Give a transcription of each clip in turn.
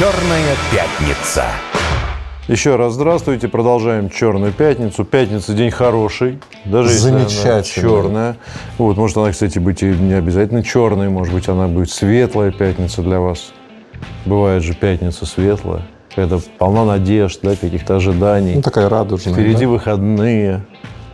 Черная пятница. Еще раз здравствуйте. Продолжаем Черную пятницу. Пятница день хороший. Даже если она черная. Вот, может она, кстати, быть и не обязательно черной. Может быть, она будет светлая пятница для вас. Бывает же пятница светлая. Когда полна надежд, да, каких-то ожиданий. Ну, такая радужная. Впереди да? выходные.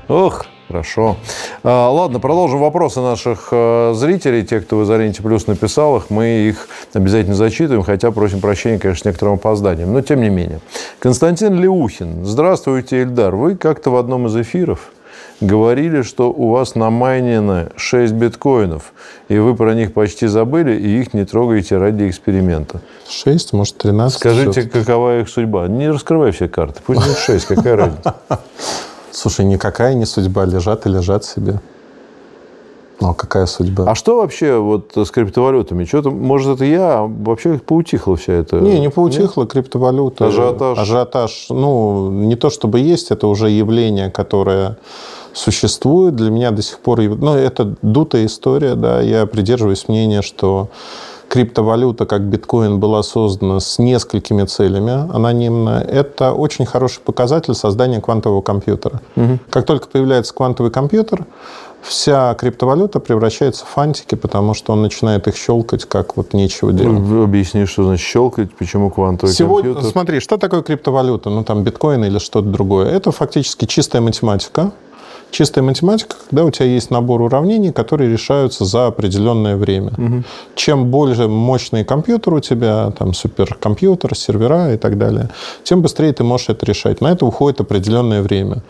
Ох, Хорошо. А, ладно, продолжим вопросы наших э, зрителей. Те, кто в Изоленте Плюс написал их, мы их обязательно зачитываем, хотя просим прощения, конечно, с некоторым опозданием. Но тем не менее. Константин Леухин. Здравствуйте, Эльдар. Вы как-то в одном из эфиров говорили, что у вас намайнено 6 биткоинов, и вы про них почти забыли, и их не трогаете ради эксперимента. 6, может, 13. Скажите, какова их судьба? Не раскрывай все карты. Пусть будет 6, какая разница? Слушай, никакая не судьба, лежат и лежат себе. Ну, а какая судьба? А что вообще вот с криптовалютами? Что-то, может, это я, вообще поутихло вся это? Не, не поутихло, Нет? криптовалюта. Ажиотаж? Ажиотаж. Ну, не то чтобы есть, это уже явление, которое существует. Для меня до сих пор... Ну, это дутая история, да. Я придерживаюсь мнения, что криптовалюта, как биткоин, была создана с несколькими целями анонимно, это очень хороший показатель создания квантового компьютера. Угу. Как только появляется квантовый компьютер, вся криптовалюта превращается в фантики, потому что он начинает их щелкать, как вот нечего делать. Ну, объясни, что значит щелкать, почему квантовый Сегодня, компьютер? Смотри, что такое криптовалюта? Ну, там биткоин или что-то другое. Это фактически чистая математика, Чистая математика, когда у тебя есть набор уравнений, которые решаются за определенное время. Угу. Чем больше мощный компьютер у тебя, там суперкомпьютер, сервера и так далее, тем быстрее ты можешь это решать. На это уходит определенное время.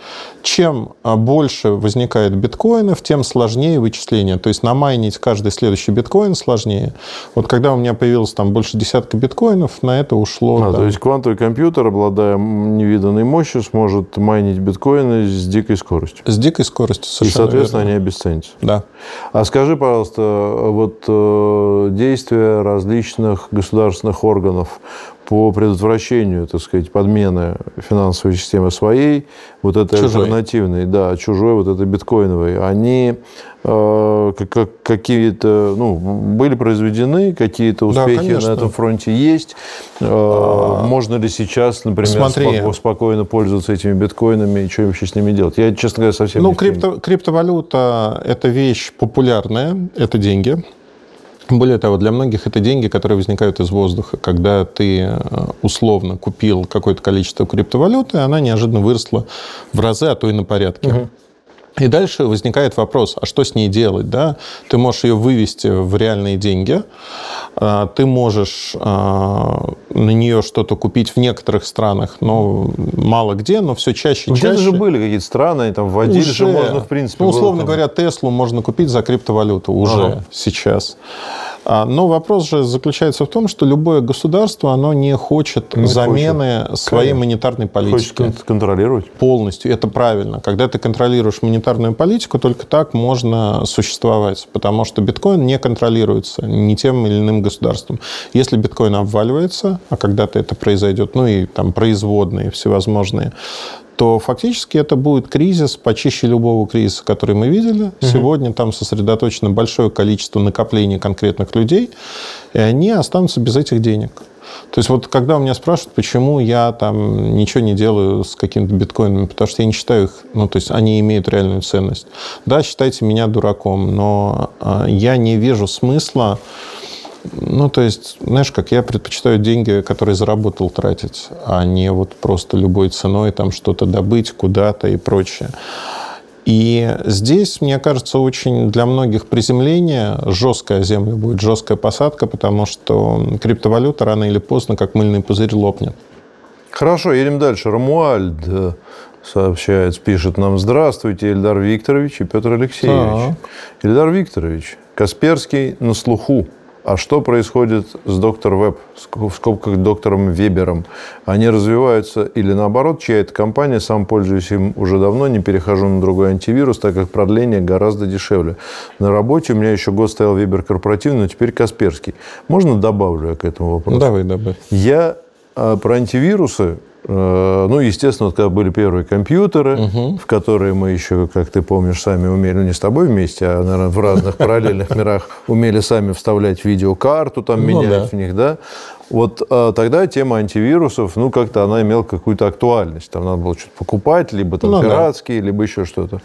Чем а, больше возникает биткоинов, тем сложнее вычисление. То есть намайнить каждый следующий биткоин сложнее. Вот когда у меня появилось там больше десятка биткоинов, на это ушло. А, да. То есть квантовый компьютер, обладая невиданной мощью, сможет майнить биткоины с дикой скоростью. С дикой скоростью. И, соответственно, верно. они обесценятся. Да. А скажи, пожалуйста, вот э, действия различных государственных органов по предотвращению, так сказать, подмены финансовой системы своей, вот этой чужой. альтернативной, да, чужой, вот этой биткоиновой, они э, как, какие-то, ну, были произведены, какие-то успехи да, на этом фронте есть. Э, а, можно ли сейчас, например, Смотри. спокойно пользоваться этими биткоинами и что вообще с ними делать? Я, честно говоря, совсем ну, не крипто, криптовалюта – это вещь популярная, это деньги. Более того, для многих это деньги, которые возникают из воздуха. Когда ты э, условно купил какое-то количество криптовалюты, она неожиданно выросла в разы, а то и на порядке. Угу. И дальше возникает вопрос, а что с ней делать? Да? Ты можешь ее вывести в реальные деньги, а, ты можешь а, на нее что-то купить в некоторых странах, но мало где, но все чаще и чаще. же были какие-то страны, там вводили уже, же можно, в принципе. Ну, условно там... говоря, Теслу можно купить за криптовалюту уже ага. сейчас. А, но вопрос же заключается в том, что любое государство, оно не хочет не замены хочет. своей Конечно. монетарной политики. Хочет контролировать. Полностью. Это правильно. Когда ты контролируешь монетарную политику, только так можно существовать. Потому что биткоин не контролируется ни тем или иным государством. Если биткоин обваливается, а когда-то это произойдет, ну и там производные всевозможные, то фактически это будет кризис почище любого кризиса, который мы видели. Угу. Сегодня там сосредоточено большое количество накоплений конкретных людей, и они останутся без этих денег. То есть вот когда у меня спрашивают, почему я там ничего не делаю с какими-то биткоинами, потому что я не считаю их, ну то есть они имеют реальную ценность. Да, считайте меня дураком, но э, я не вижу смысла ну, то есть, знаешь, как я предпочитаю деньги, которые заработал, тратить, а не вот просто любой ценой там что-то добыть куда-то и прочее. И здесь, мне кажется, очень для многих приземление, жесткая земля будет, жесткая посадка, потому что криптовалюта рано или поздно, как мыльный пузырь, лопнет. Хорошо, едем дальше. Рамуальд э, сообщает, пишет нам «Здравствуйте, Эльдар Викторович и Петр Алексеевич». Да. Эльдар Викторович, Касперский на слуху. А что происходит с доктор Веб, в скобках доктором Вебером? Они развиваются или наоборот, чья-то компания, сам пользуюсь им уже давно, не перехожу на другой антивирус, так как продление гораздо дешевле. На работе у меня еще год стоял Вебер корпоративный, но теперь Касперский. Можно добавлю я к этому вопросу? Давай, добавь. Я а, про антивирусы ну, естественно, вот когда были первые компьютеры, угу. в которые мы еще, как ты помнишь, сами умели, ну, не с тобой вместе, а, наверное, в разных параллельных мирах умели сами вставлять видеокарту, там, ну, менять да. в них, да. Вот э, тогда тема антивирусов, ну, как-то она имела какую-то актуальность. Там надо было что-то покупать, либо там ну, пиратские, да. либо еще что-то.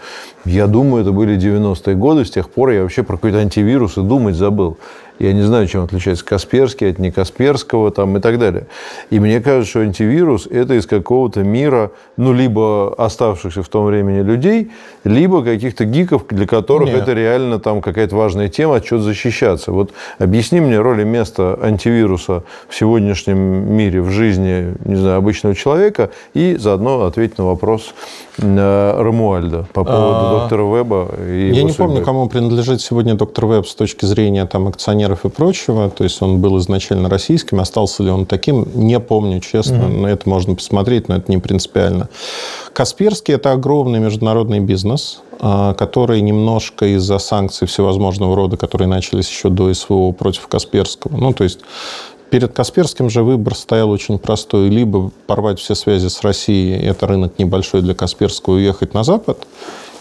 Я думаю, это были 90-е годы. С тех пор я вообще про какой-то антивирус и думать забыл. Я не знаю, чем отличается Касперский от некасперского там, и так далее. И мне кажется, что антивирус – это из какого-то мира, ну, либо оставшихся в том времени людей, либо каких-то гиков, для которых Нет. это реально там какая-то важная тема, от чего защищаться. Вот объясни мне роль и место антивируса в сегодняшнем мире, в жизни, не знаю, обычного человека, и заодно ответь на вопрос э, Рамуальда по поводу а, доктора Веба. И я не судьбы. помню, кому принадлежит сегодня доктор Веб с точки зрения там, акционеров инженеров и прочего. То есть он был изначально российским, остался ли он таким, не помню, честно. Mm-hmm. Но это можно посмотреть, но это не принципиально. Касперский – это огромный международный бизнес, а, который немножко из-за санкций всевозможного рода, которые начались еще до СВО против Касперского, ну, то есть Перед Касперским же выбор стоял очень простой. Либо порвать все связи с Россией, это рынок небольшой для Касперского, уехать на Запад,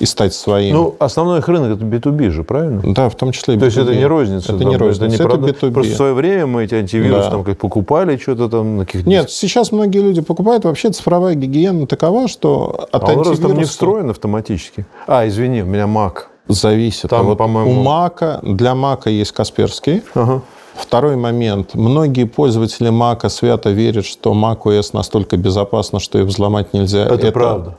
и стать своим. Ну, основной их рынок это B2B же, правильно? Да, в том числе B2B. То есть это не розница? Это там, не розница, это, не это B2B. Просто в свое время мы эти антивирусы да. там как покупали, что-то там на каких-то... Нет, сейчас многие люди покупают. Вообще цифровая гигиена такова, что от а антивируса... там не встроен автоматически? А, извини, у меня Mac. Зависит. Там, вот по-моему... У Мака, для Мака есть Касперский. Ага. Второй момент. Многие пользователи Мака свято верят, что Mac OS настолько безопасно, что их взломать нельзя. Это, это правда.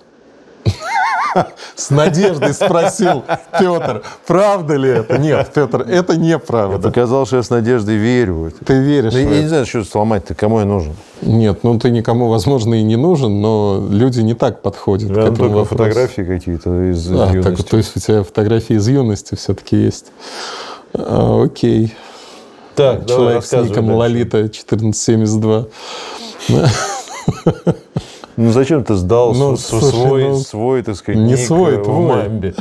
С надеждой спросил Петр, правда ли это? Нет, Петр, это неправда. Я показал, что я с надеждой верю. Ты веришь. Да я не знаю, что сломать ты кому я нужен. Нет, ну ты никому, возможно, и не нужен, но люди не так подходят да, к этому только вопросу. фотографии какие-то из, а, юности. Так, то есть у тебя фотографии из юности все-таки есть. А, окей. Так, Человек с ником Лолита 1472. Ну зачем ты сдал ну, слушай, свой, ну, свой, так сказать, не свой, твой. Мамбе?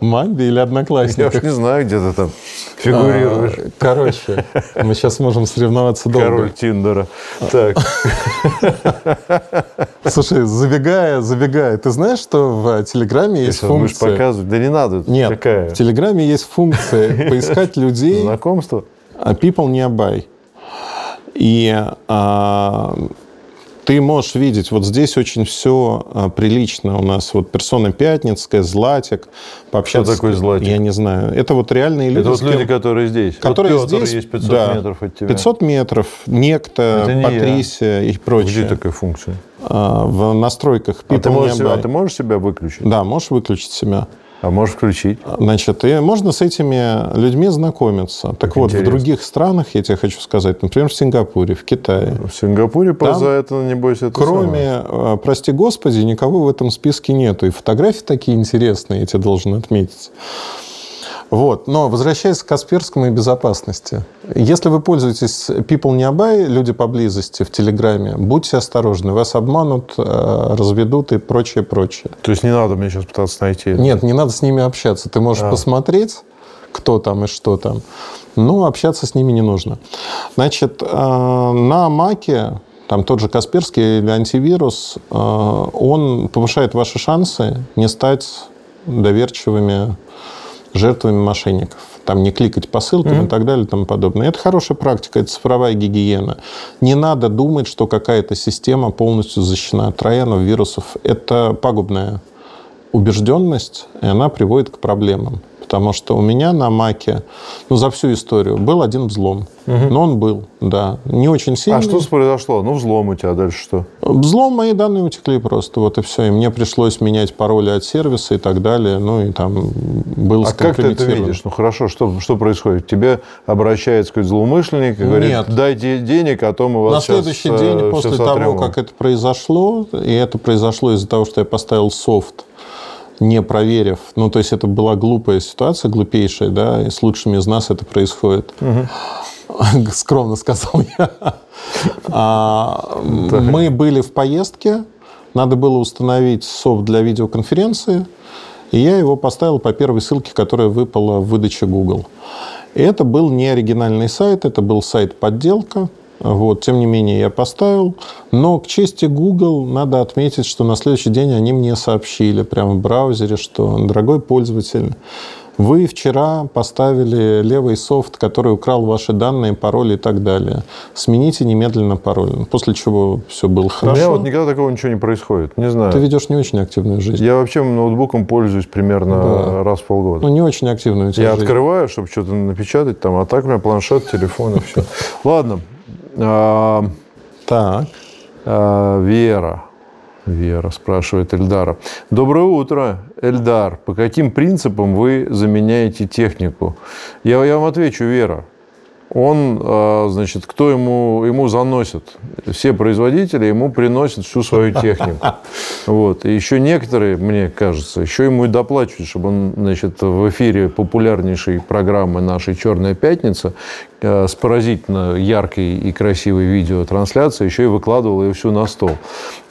Мамбе или Одноклассниках? Я не знаю, где ты там фигурируешь. А, короче, мы сейчас можем соревноваться долго. Король Тиндера. Так. Слушай, забегая, забегая, ты знаешь, что в Телеграме есть функция... показывать? Да не надо. Нет, в Телеграме есть функция поискать людей... Знакомство? А people nearby. И а, ты можешь видеть, вот здесь очень все а, прилично у нас. Вот персона Пятницкая, Златик. Пообщаться Что такое Златик? Я не знаю. Это вот реальные люди. Это вот люди, которые здесь. Которые вот здесь, есть 500 да, метров от тебя. 500 метров, некто, не Патрисия я. и прочее. Где такая функция? А, в настройках а ты, можешь а ты можешь себя выключить? Да, можешь выключить себя. А можешь включить. Значит, и можно с этими людьми знакомиться. Так, так вот, интересно. в других странах, я тебе хочу сказать, например, в Сингапуре, в Китае. В Сингапуре там, за это, небось, это Кроме, самое. Э, прости господи, никого в этом списке нету. И фотографии такие интересные, я тебе должен отметить. Вот. Но возвращаясь к Касперскому и безопасности. Если вы пользуетесь People Nearby, люди поблизости в Телеграме, будьте осторожны. Вас обманут, э, разведут и прочее, прочее. То есть не надо мне сейчас пытаться найти это? Нет, не надо с ними общаться. Ты можешь а. посмотреть, кто там и что там. Но общаться с ними не нужно. Значит, э, на Маке там тот же Касперский или антивирус, э, он повышает ваши шансы не стать доверчивыми жертвами мошенников. Там не кликать по ссылкам mm-hmm. и так далее и тому подобное. Это хорошая практика, это цифровая гигиена. Не надо думать, что какая-то система полностью защищена от троянов, вирусов. Это пагубная убежденность, и она приводит к проблемам потому что у меня на Маке, ну, за всю историю был один взлом. Угу. Но он был, да. Не очень сильный. А что произошло? Ну, взлом у тебя, дальше что? Взлом, мои данные утекли просто, вот и все. И мне пришлось менять пароли от сервиса и так далее. Ну, и там был А как ты это видишь? Ну, хорошо, что, что происходит? Тебе обращается какой-то злоумышленник и говорит, Нет. дайте денег, а то мы вас На следующий сейчас, день после того, как это произошло, и это произошло из-за того, что я поставил софт не проверив. Ну, то есть это была глупая ситуация, глупейшая, да, и с лучшими из нас это происходит. Угу. Скромно сказал я. А, мы были в поездке, надо было установить софт для видеоконференции, и я его поставил по первой ссылке, которая выпала в выдаче Google. И это был не оригинальный сайт, это был сайт-подделка, вот, тем не менее, я поставил. Но к чести Google надо отметить, что на следующий день они мне сообщили прямо в браузере, что, дорогой пользователь, Вы вчера поставили левый софт, который украл ваши данные, пароли и так далее. Смените немедленно пароль. После чего все было хорошо. У меня вот никогда такого ничего не происходит. Не знаю. Ты ведешь не очень активную жизнь. Я вообще ноутбуком пользуюсь примерно да. раз в полгода. Ну, не очень активную Я жизнь. открываю, чтобы что-то напечатать там, а так у меня планшет, телефон и все. Ладно. Так. А, Вера. Вера спрашивает Эльдара. Доброе утро, Эльдар. По каким принципам вы заменяете технику? Я, я вам отвечу, Вера он, а, значит, кто ему, ему заносит? Все производители ему приносят всю свою технику. Вот. И еще некоторые, мне кажется, еще ему и доплачивают, чтобы он, значит, в эфире популярнейшей программы нашей «Черная пятница» а, с поразительно яркой и красивой видеотрансляцией еще и выкладывал ее всю на стол.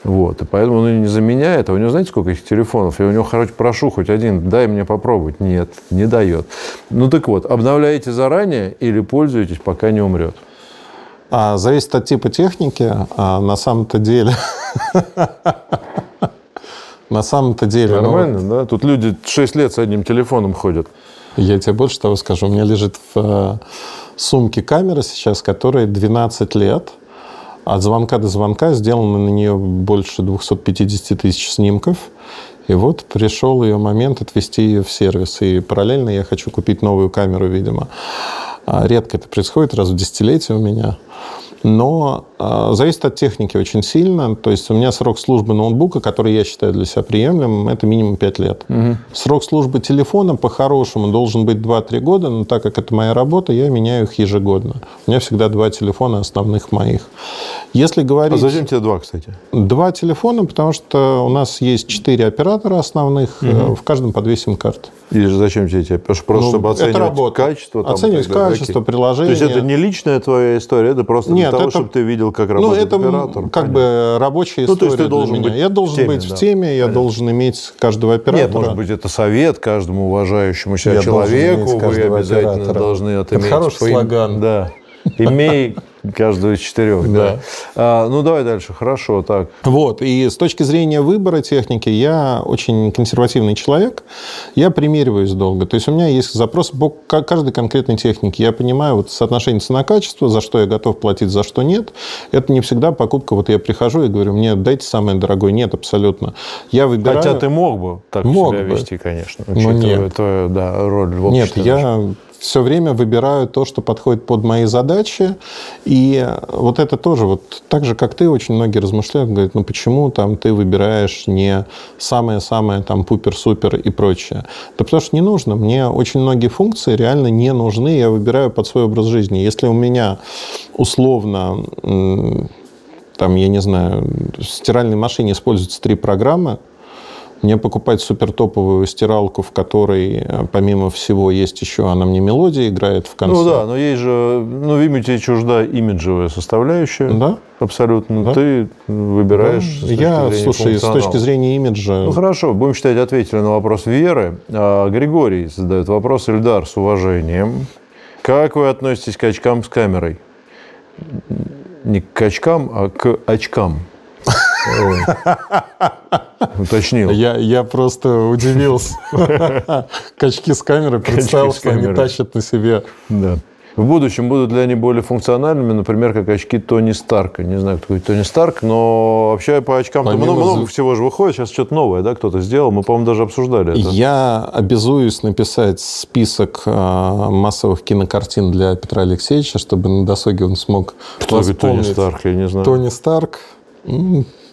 Вот. И поэтому он ее не заменяет. А у него, знаете, сколько этих телефонов? Я у него, короче, прошу хоть один, дай мне попробовать. Нет, не дает. Ну так вот, обновляете заранее или пользуетесь, пока не умрет? А, зависит от типа техники. А на самом-то деле... На самом-то деле... Ну, Нормально, ну, да? Тут люди 6 лет с одним телефоном ходят. Я тебе больше того скажу. У меня лежит в э, сумке камера сейчас, которой 12 лет. От звонка до звонка сделано на нее больше 250 тысяч снимков. И вот пришел ее момент отвести ее в сервис. И параллельно я хочу купить новую камеру, видимо. А редко это происходит, раз в десятилетие у меня но э, зависит от техники очень сильно. То есть у меня срок службы ноутбука, который я считаю для себя приемлемым, это минимум 5 лет. Угу. Срок службы телефона по-хорошему должен быть 2-3 года, но так как это моя работа, я меняю их ежегодно. У меня всегда два телефона основных моих. Если говорить... А зачем тебе два, кстати? Два телефона, потому что у нас есть четыре оператора основных, угу. в каждом по две сим-карты. Или же зачем тебе эти? Просто ну, чтобы оценивать качество? Там, оценивать качество, приложения. То есть это не личная твоя история, это просто Нет, для того, это, чтобы ты видел, как ну, работает ну, это оператор? как Понятно. бы рабочая история ну, то есть ты должен. Быть я должен теме, быть в теме, я должен иметь каждого оператора. Нет, может быть, это совет каждому уважающему себя я человеку. Вы обязательно оператора. должны это, это хороший слоган. Да. Имей Каждого из четырех, да. да. А, ну, давай дальше. Хорошо, так. Вот. И с точки зрения выбора техники, я очень консервативный человек. Я примериваюсь долго. То есть у меня есть запрос по каждой конкретной технике. Я понимаю вот соотношение цена-качество, за что я готов платить, за что нет. Это не всегда покупка. Вот я прихожу и говорю, мне дайте самое дорогое. Нет, абсолютно. Я выбираю... Хотя ты мог бы так мог себя бы. вести, конечно. Но нет. твою да, роль в обществе. Нет, я все время выбираю то, что подходит под мои задачи. И вот это тоже, вот так же, как ты, очень многие размышляют, говорят, ну почему там ты выбираешь не самое-самое там пупер-супер и прочее? Да потому что не нужно. Мне очень многие функции реально не нужны, я выбираю под свой образ жизни. Если у меня условно там, я не знаю, в стиральной машине используются три программы, мне покупать супертоповую стиралку, в которой, э, помимо всего, есть еще, она мне мелодия играет в конце. Ну да, но есть же, ну, тебе чужда имиджевая составляющая. Да. Абсолютно. Да. Ты выбираешь. Да. Я, слушай, с точки зрения имиджа. Ну хорошо, будем считать, ответили на вопрос Веры. А, Григорий задает вопрос, Эльдар, с уважением. Как вы относитесь к очкам с камерой? Не к очкам, а к очкам. Уточнил. Я, я просто удивился. Качки с камерой представил, что они тащат на себе. Да. В будущем будут ли они более функциональными, например, как очки Тони Старка. Не знаю, кто такой Тони Старк, но вообще по очкам много, много всего же выходит. Сейчас что-то новое, да, кто-то сделал. Мы, по-моему, даже обсуждали это. Я обязуюсь написать список а, массовых кинокартин для Петра Алексеевича, чтобы на досуге он смог Кто такой Тони Старк, я не знаю. Тони Старк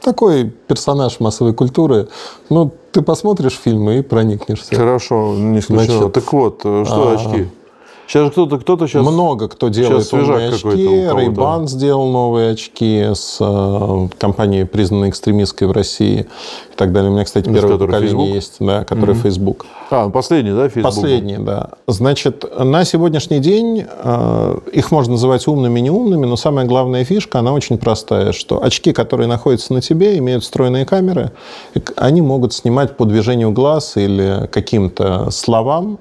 такой персонаж массовой культуры. Ну, ты посмотришь фильмы и проникнешься. Хорошо, не исключено. Значит, так вот, э, что а, очки? Сейчас кто-то, кто-то сейчас... Много кто делает умные очки. Ray-Ban сделал новые очки с э, компанией, признанной экстремистской в России и так далее. У меня, кстати, первое поколение Facebook? есть, да, который mm-hmm. Facebook. А, последний, да, Facebook? Последний, да. Значит, на сегодняшний день э, их можно называть умными, неумными, но самая главная фишка, она очень простая, что очки, которые находятся на тебе, имеют встроенные камеры, они могут снимать по движению глаз или каким-то словам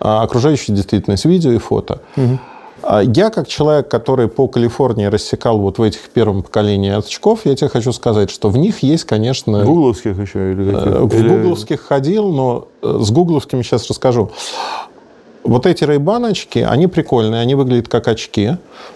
окружающую действительность, видео и фото. Угу. Я, как человек, который по Калифорнии рассекал вот в этих первом поколении очков, я тебе хочу сказать, что в них есть, конечно... Гугловских еще или каких? В или... гугловских ходил, но э, с гугловскими сейчас расскажу. вот эти рейбаночки, они прикольные, они выглядят как очки.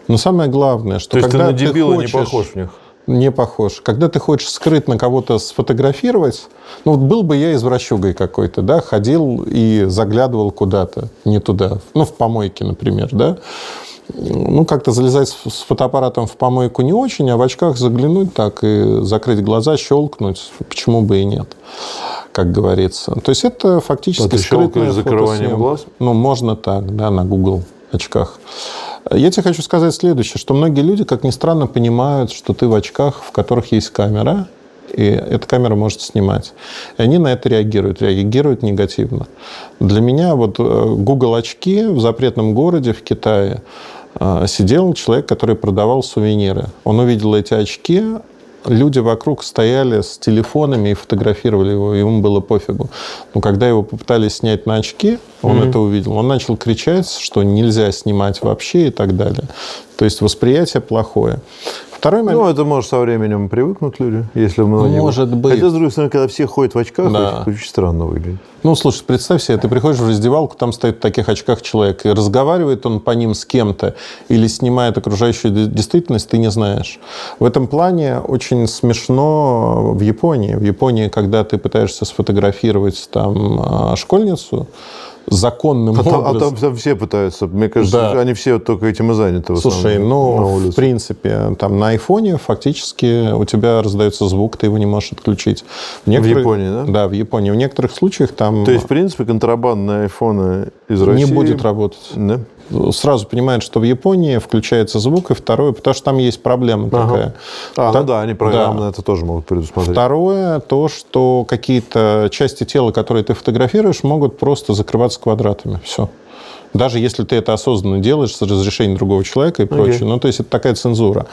Но самое главное, что То когда ты на дебила хочешь, не похож в них? Не похож. Когда ты хочешь скрытно кого-то сфотографировать, ну вот был бы я извращугой какой-то, да, ходил и заглядывал куда-то, не туда, ну в помойке, например, да, ну, как-то залезать с фотоаппаратом в помойку не очень, а в очках заглянуть так и закрыть глаза, щелкнуть, почему бы и нет, как говорится. То есть это фактически а ты скрытное закрыванием глаз? Ну, можно так, да, на Google очках. Я тебе хочу сказать следующее, что многие люди, как ни странно, понимают, что ты в очках, в которых есть камера, и эта камера может снимать. И они на это реагируют, реагируют негативно. Для меня вот э, Google очки в запретном городе в Китае э, сидел человек, который продавал сувениры. Он увидел эти очки, люди вокруг стояли с телефонами и фотографировали его, и ему было пофигу. Но когда его попытались снять на очки, он mm-hmm. это увидел, он начал кричать, что нельзя снимать вообще и так далее. То есть восприятие плохое. Второй момент. Ну, это может со временем привыкнуть люди, если многие... Может быть. Хотя, с другой стороны, когда все ходят в очках, да. очень, очень странно выглядит. Ну, слушай, представь себе, ты приходишь в раздевалку, там стоит в таких очках человек, и разговаривает он по ним с кем-то или снимает окружающую действительность, ты не знаешь. В этом плане очень смешно в Японии. В Японии, когда ты пытаешься сфотографировать там а, школьницу, законным а образом. Там, а там, все пытаются. Мне кажется, да. они все только этим и заняты. Слушай, ну, в принципе, там на айфоне фактически у тебя раздается звук, ты его не можешь отключить. В, некоторых, в Японии, да? Да, в Японии. В некоторых случаях там... То есть, в принципе, контрабандные айфоны из России... Не будет работать. Да? Сразу понимает, что в Японии включается звук, и второе, потому что там есть проблема ага. такая. А, Та... ну да, они программно да. это тоже могут предусмотреть. Второе, то, что какие-то части тела, которые ты фотографируешь, могут просто закрываться квадратами. Все. Даже если ты это осознанно делаешь с разрешением другого человека и прочее. Okay. Ну, то есть это такая цензура.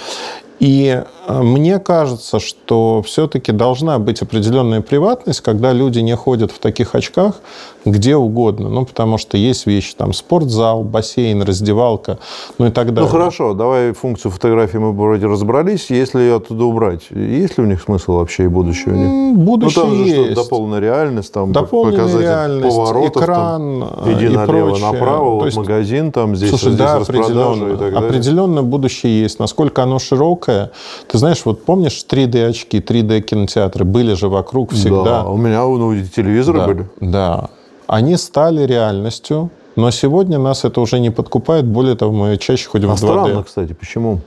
И э, мне кажется, что все-таки должна быть определенная приватность, когда люди не ходят в таких очках где угодно. Ну, потому что есть вещи, там, спортзал, бассейн, раздевалка, ну и так далее. Ну, хорошо, давай функцию фотографии мы вроде разобрались. Если ее оттуда убрать, есть ли у них смысл вообще и будущее у них? Будущее ну, там же есть. дополненная реальность, там дополненная показатель реальность, поворотов, экран там, иди и налево, прочее. направо, То вот магазин, там здесь, слушай, здесь да, распродажа и так далее. Определенно будущее есть. Насколько оно широкое, яркое. Ты знаешь, вот помнишь 3D-очки, 3D-кинотеатры были же вокруг всегда. Да, у меня ну, телевизоры да, были. Да. Они стали реальностью, но сегодня нас это уже не подкупает. Более того, мы чаще ходим а в 2D. странно, кстати, почему?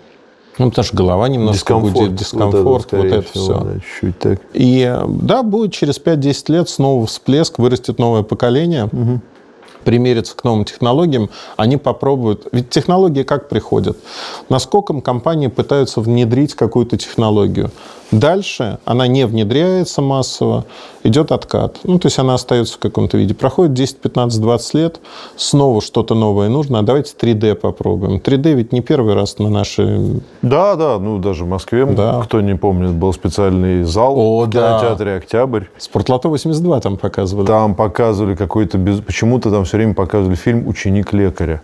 Ну, потому что голова немножко дискомфорт, будет, дискомфорт, вот это, вот это всего, все. Да, чуть так. И да, будет через 5-10 лет снова всплеск, вырастет новое поколение. Угу примериться к новым технологиям, они попробуют. Ведь технологии как приходят? Насколько компании пытаются внедрить какую-то технологию. Дальше она не внедряется массово, идет откат. Ну, то есть она остается в каком-то виде. Проходит 10, 15, 20 лет, снова что-то новое нужно, а давайте 3D попробуем. 3D ведь не первый раз на нашей... Да, да, ну даже в Москве, да. кто не помнит, был специальный зал О, в кинотеатре да. «Октябрь». Спортлото 82 там показывали. Там показывали какой-то... Без... Почему-то там все время показывали фильм «Ученик лекаря».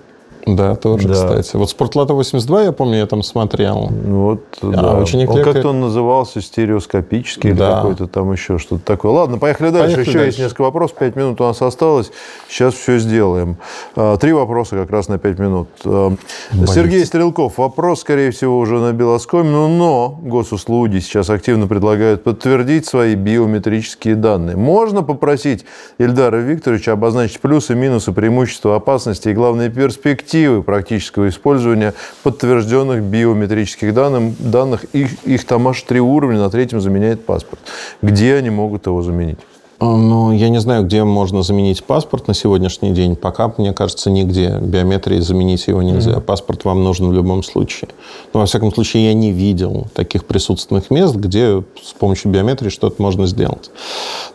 Да, тоже, да. кстати. Вот «Спортлото 82», я помню, я там смотрел. Вот, а, да. Ученик он лекарь... как-то он назывался стереоскопический да. или какой-то там еще что-то такое. Ладно, поехали дальше. Поехали еще дальше. есть несколько вопросов. Пять минут у нас осталось. Сейчас все сделаем. А, три вопроса как раз на пять минут. А, Болит. Сергей Стрелков. Вопрос, скорее всего, уже на белоскомину, но госуслуги сейчас активно предлагают подтвердить свои биометрические данные. Можно попросить Ильдара Викторовича обозначить плюсы, минусы, преимущества, опасности и, главные перспективы перспективы практического использования подтвержденных биометрических данных, данных их, их там аж три уровня, на третьем заменяет паспорт. Где они могут его заменить? Ну, я не знаю, где можно заменить паспорт на сегодняшний день. Пока, мне кажется, нигде. Биометрии заменить его нельзя. Mm-hmm. Паспорт вам нужен в любом случае. Но, во всяком случае, я не видел таких присутственных мест, где с помощью биометрии что-то можно сделать.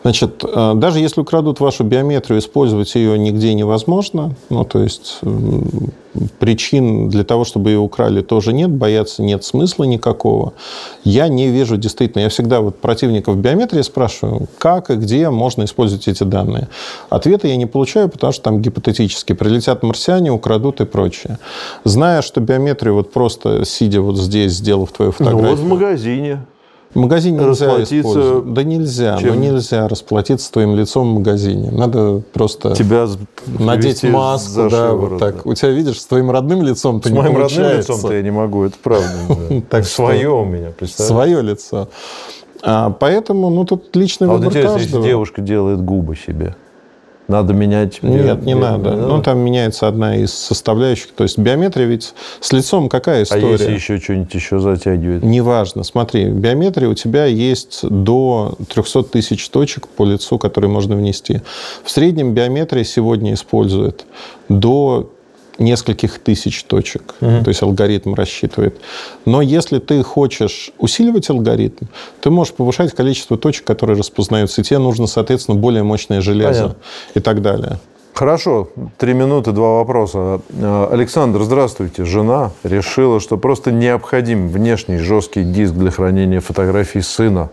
Значит, э, даже если украдут вашу биометрию, использовать ее нигде невозможно. Ну, то есть причин для того, чтобы ее украли, тоже нет. Бояться нет смысла никакого. Я не вижу действительно. Я всегда вот противников биометрии спрашиваю, как и где можно использовать эти данные. Ответа я не получаю, потому что там гипотетически прилетят марсиане, украдут и прочее. Зная, что биометрию вот просто сидя вот здесь, сделав твою фотографию... Ну вот в магазине. В магазине нельзя использовать. Да нельзя, чем? но нельзя расплатиться твоим лицом в магазине. Надо просто Тебя надеть маску, да, вот так. Да. У тебя, видишь, с твоим родным лицом ты не моим родным лицом-то я не могу, это правда. Так Свое у меня, представляешь? Свое лицо. А, поэтому, ну, тут личный а выбор вот интересно, каждого. если девушка делает губы себе, надо менять? Нет, не, не надо. Не ну, там меняется одна из составляющих. То есть биометрия ведь с лицом какая история? А если еще что-нибудь еще затягивает? Неважно. Смотри, биометрия у тебя есть до 300 тысяч точек по лицу, которые можно внести. В среднем биометрия сегодня использует до нескольких тысяч точек. Угу. То есть алгоритм рассчитывает. Но если ты хочешь усиливать алгоритм, ты можешь повышать количество точек, которые распознаются. И тебе нужно, соответственно, более мощное железо Понятно. и так далее. Хорошо, три минуты, два вопроса. Э, Александр, здравствуйте. Жена решила, что просто необходим внешний жесткий диск для хранения фотографий сына.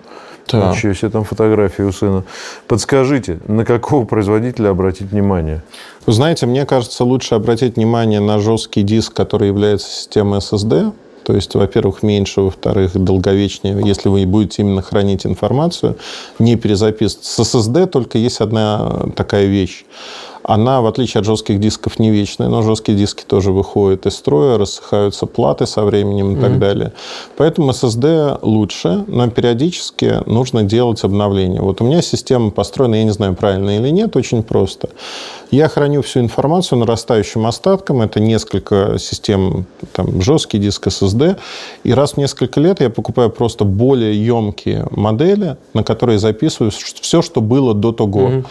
Да. Ничего себе там фотографии у сына. Подскажите, на какого производителя обратить внимание? Вы знаете, мне кажется, лучше обратить внимание на жесткий диск, который является системой SSD. То есть, во-первых, меньше, во-вторых, долговечнее, если вы будете именно хранить информацию, не перезаписывать. С SSD только есть одна такая вещь она, в отличие от жестких дисков, не вечная, но жесткие диски тоже выходят из строя, рассыхаются платы со временем и mm-hmm. так далее. Поэтому SSD лучше, но периодически нужно делать обновления. Вот у меня система построена, я не знаю, правильно или нет, очень просто. Я храню всю информацию нарастающим остатком. Это несколько систем, там, жесткий диск SSD. И раз в несколько лет я покупаю просто более емкие модели, на которые записываю все, что было до того. Mm-hmm.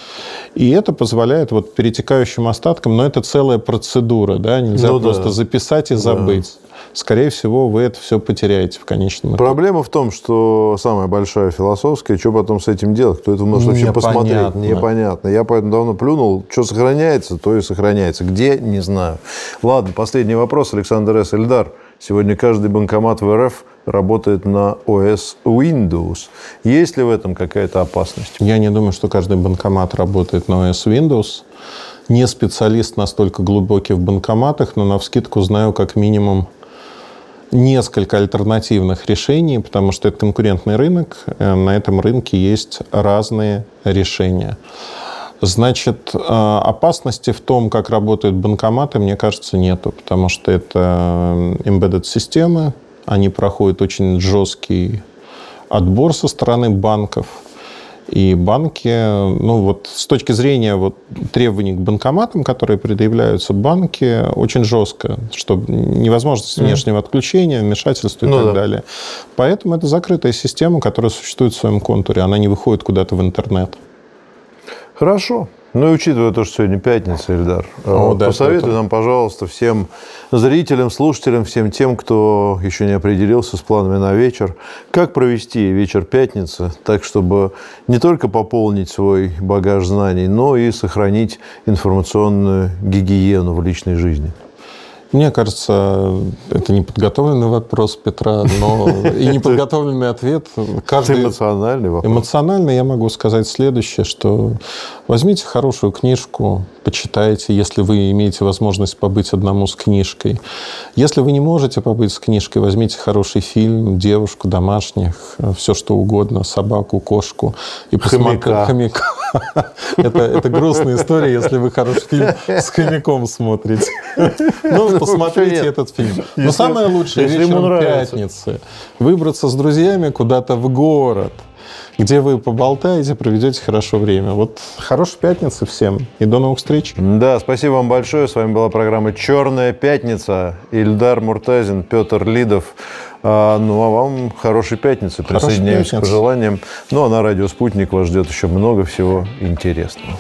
И это позволяет вот перетекающим остаткам, но это целая процедура, да, нельзя ну, просто да. записать и забыть. Да скорее всего, вы это все потеряете в конечном итоге. Проблема в том, что самая большая философская, что потом с этим делать, кто это может вообще Непонятно. посмотреть, непонятно. Я поэтому давно плюнул, что сохраняется, то и сохраняется. Где, не знаю. Ладно, последний вопрос, Александр С. Эльдар. Сегодня каждый банкомат в РФ работает на OS Windows. Есть ли в этом какая-то опасность? Я не думаю, что каждый банкомат работает на OS Windows. Не специалист настолько глубокий в банкоматах, но на вскидку знаю как минимум несколько альтернативных решений, потому что это конкурентный рынок, э, на этом рынке есть разные решения. Значит, э, опасности в том, как работают банкоматы, мне кажется, нету, потому что это embedded системы, они проходят очень жесткий отбор со стороны банков – и банки, ну вот с точки зрения вот требований к банкоматам, которые предъявляются, банки очень жестко, чтобы невозможность внешнего отключения, вмешательства и ну, так да. далее. Поэтому это закрытая система, которая существует в своем контуре, она не выходит куда-то в интернет. Хорошо. Ну и учитывая то, что сегодня пятница, Эльдар, О, да, посоветуй это... нам, пожалуйста, всем зрителям, слушателям, всем тем, кто еще не определился с планами на вечер, как провести вечер пятницы, так, чтобы не только пополнить свой багаж знаний, но и сохранить информационную гигиену в личной жизни. Мне кажется, это не подготовленный вопрос Петра, но и не подготовленный ответ. Каждый... Это эмоциональный вопрос. Эмоционально я могу сказать следующее, что возьмите хорошую книжку, почитайте, если вы имеете возможность побыть одному с книжкой. Если вы не можете побыть с книжкой, возьмите хороший фильм, девушку, домашних, все что угодно, собаку, кошку. И хомяка. хомяка. Это, это грустная история, если вы хороший фильм с хомяком смотрите. Ну, посмотрите этот фильм. Но самое лучшее вечером пятницы выбраться с друзьями куда-то в город, где вы поболтаете, проведете хорошо время. Вот хорошей пятницы всем и до новых встреч. Да, спасибо вам большое. С вами была программа «Черная пятница». Ильдар Муртазин, Петр Лидов. А, ну, а вам хорошей пятницы. Присоединяемся к пожеланиям. Ну, а на радио «Спутник» вас ждет еще много всего интересного.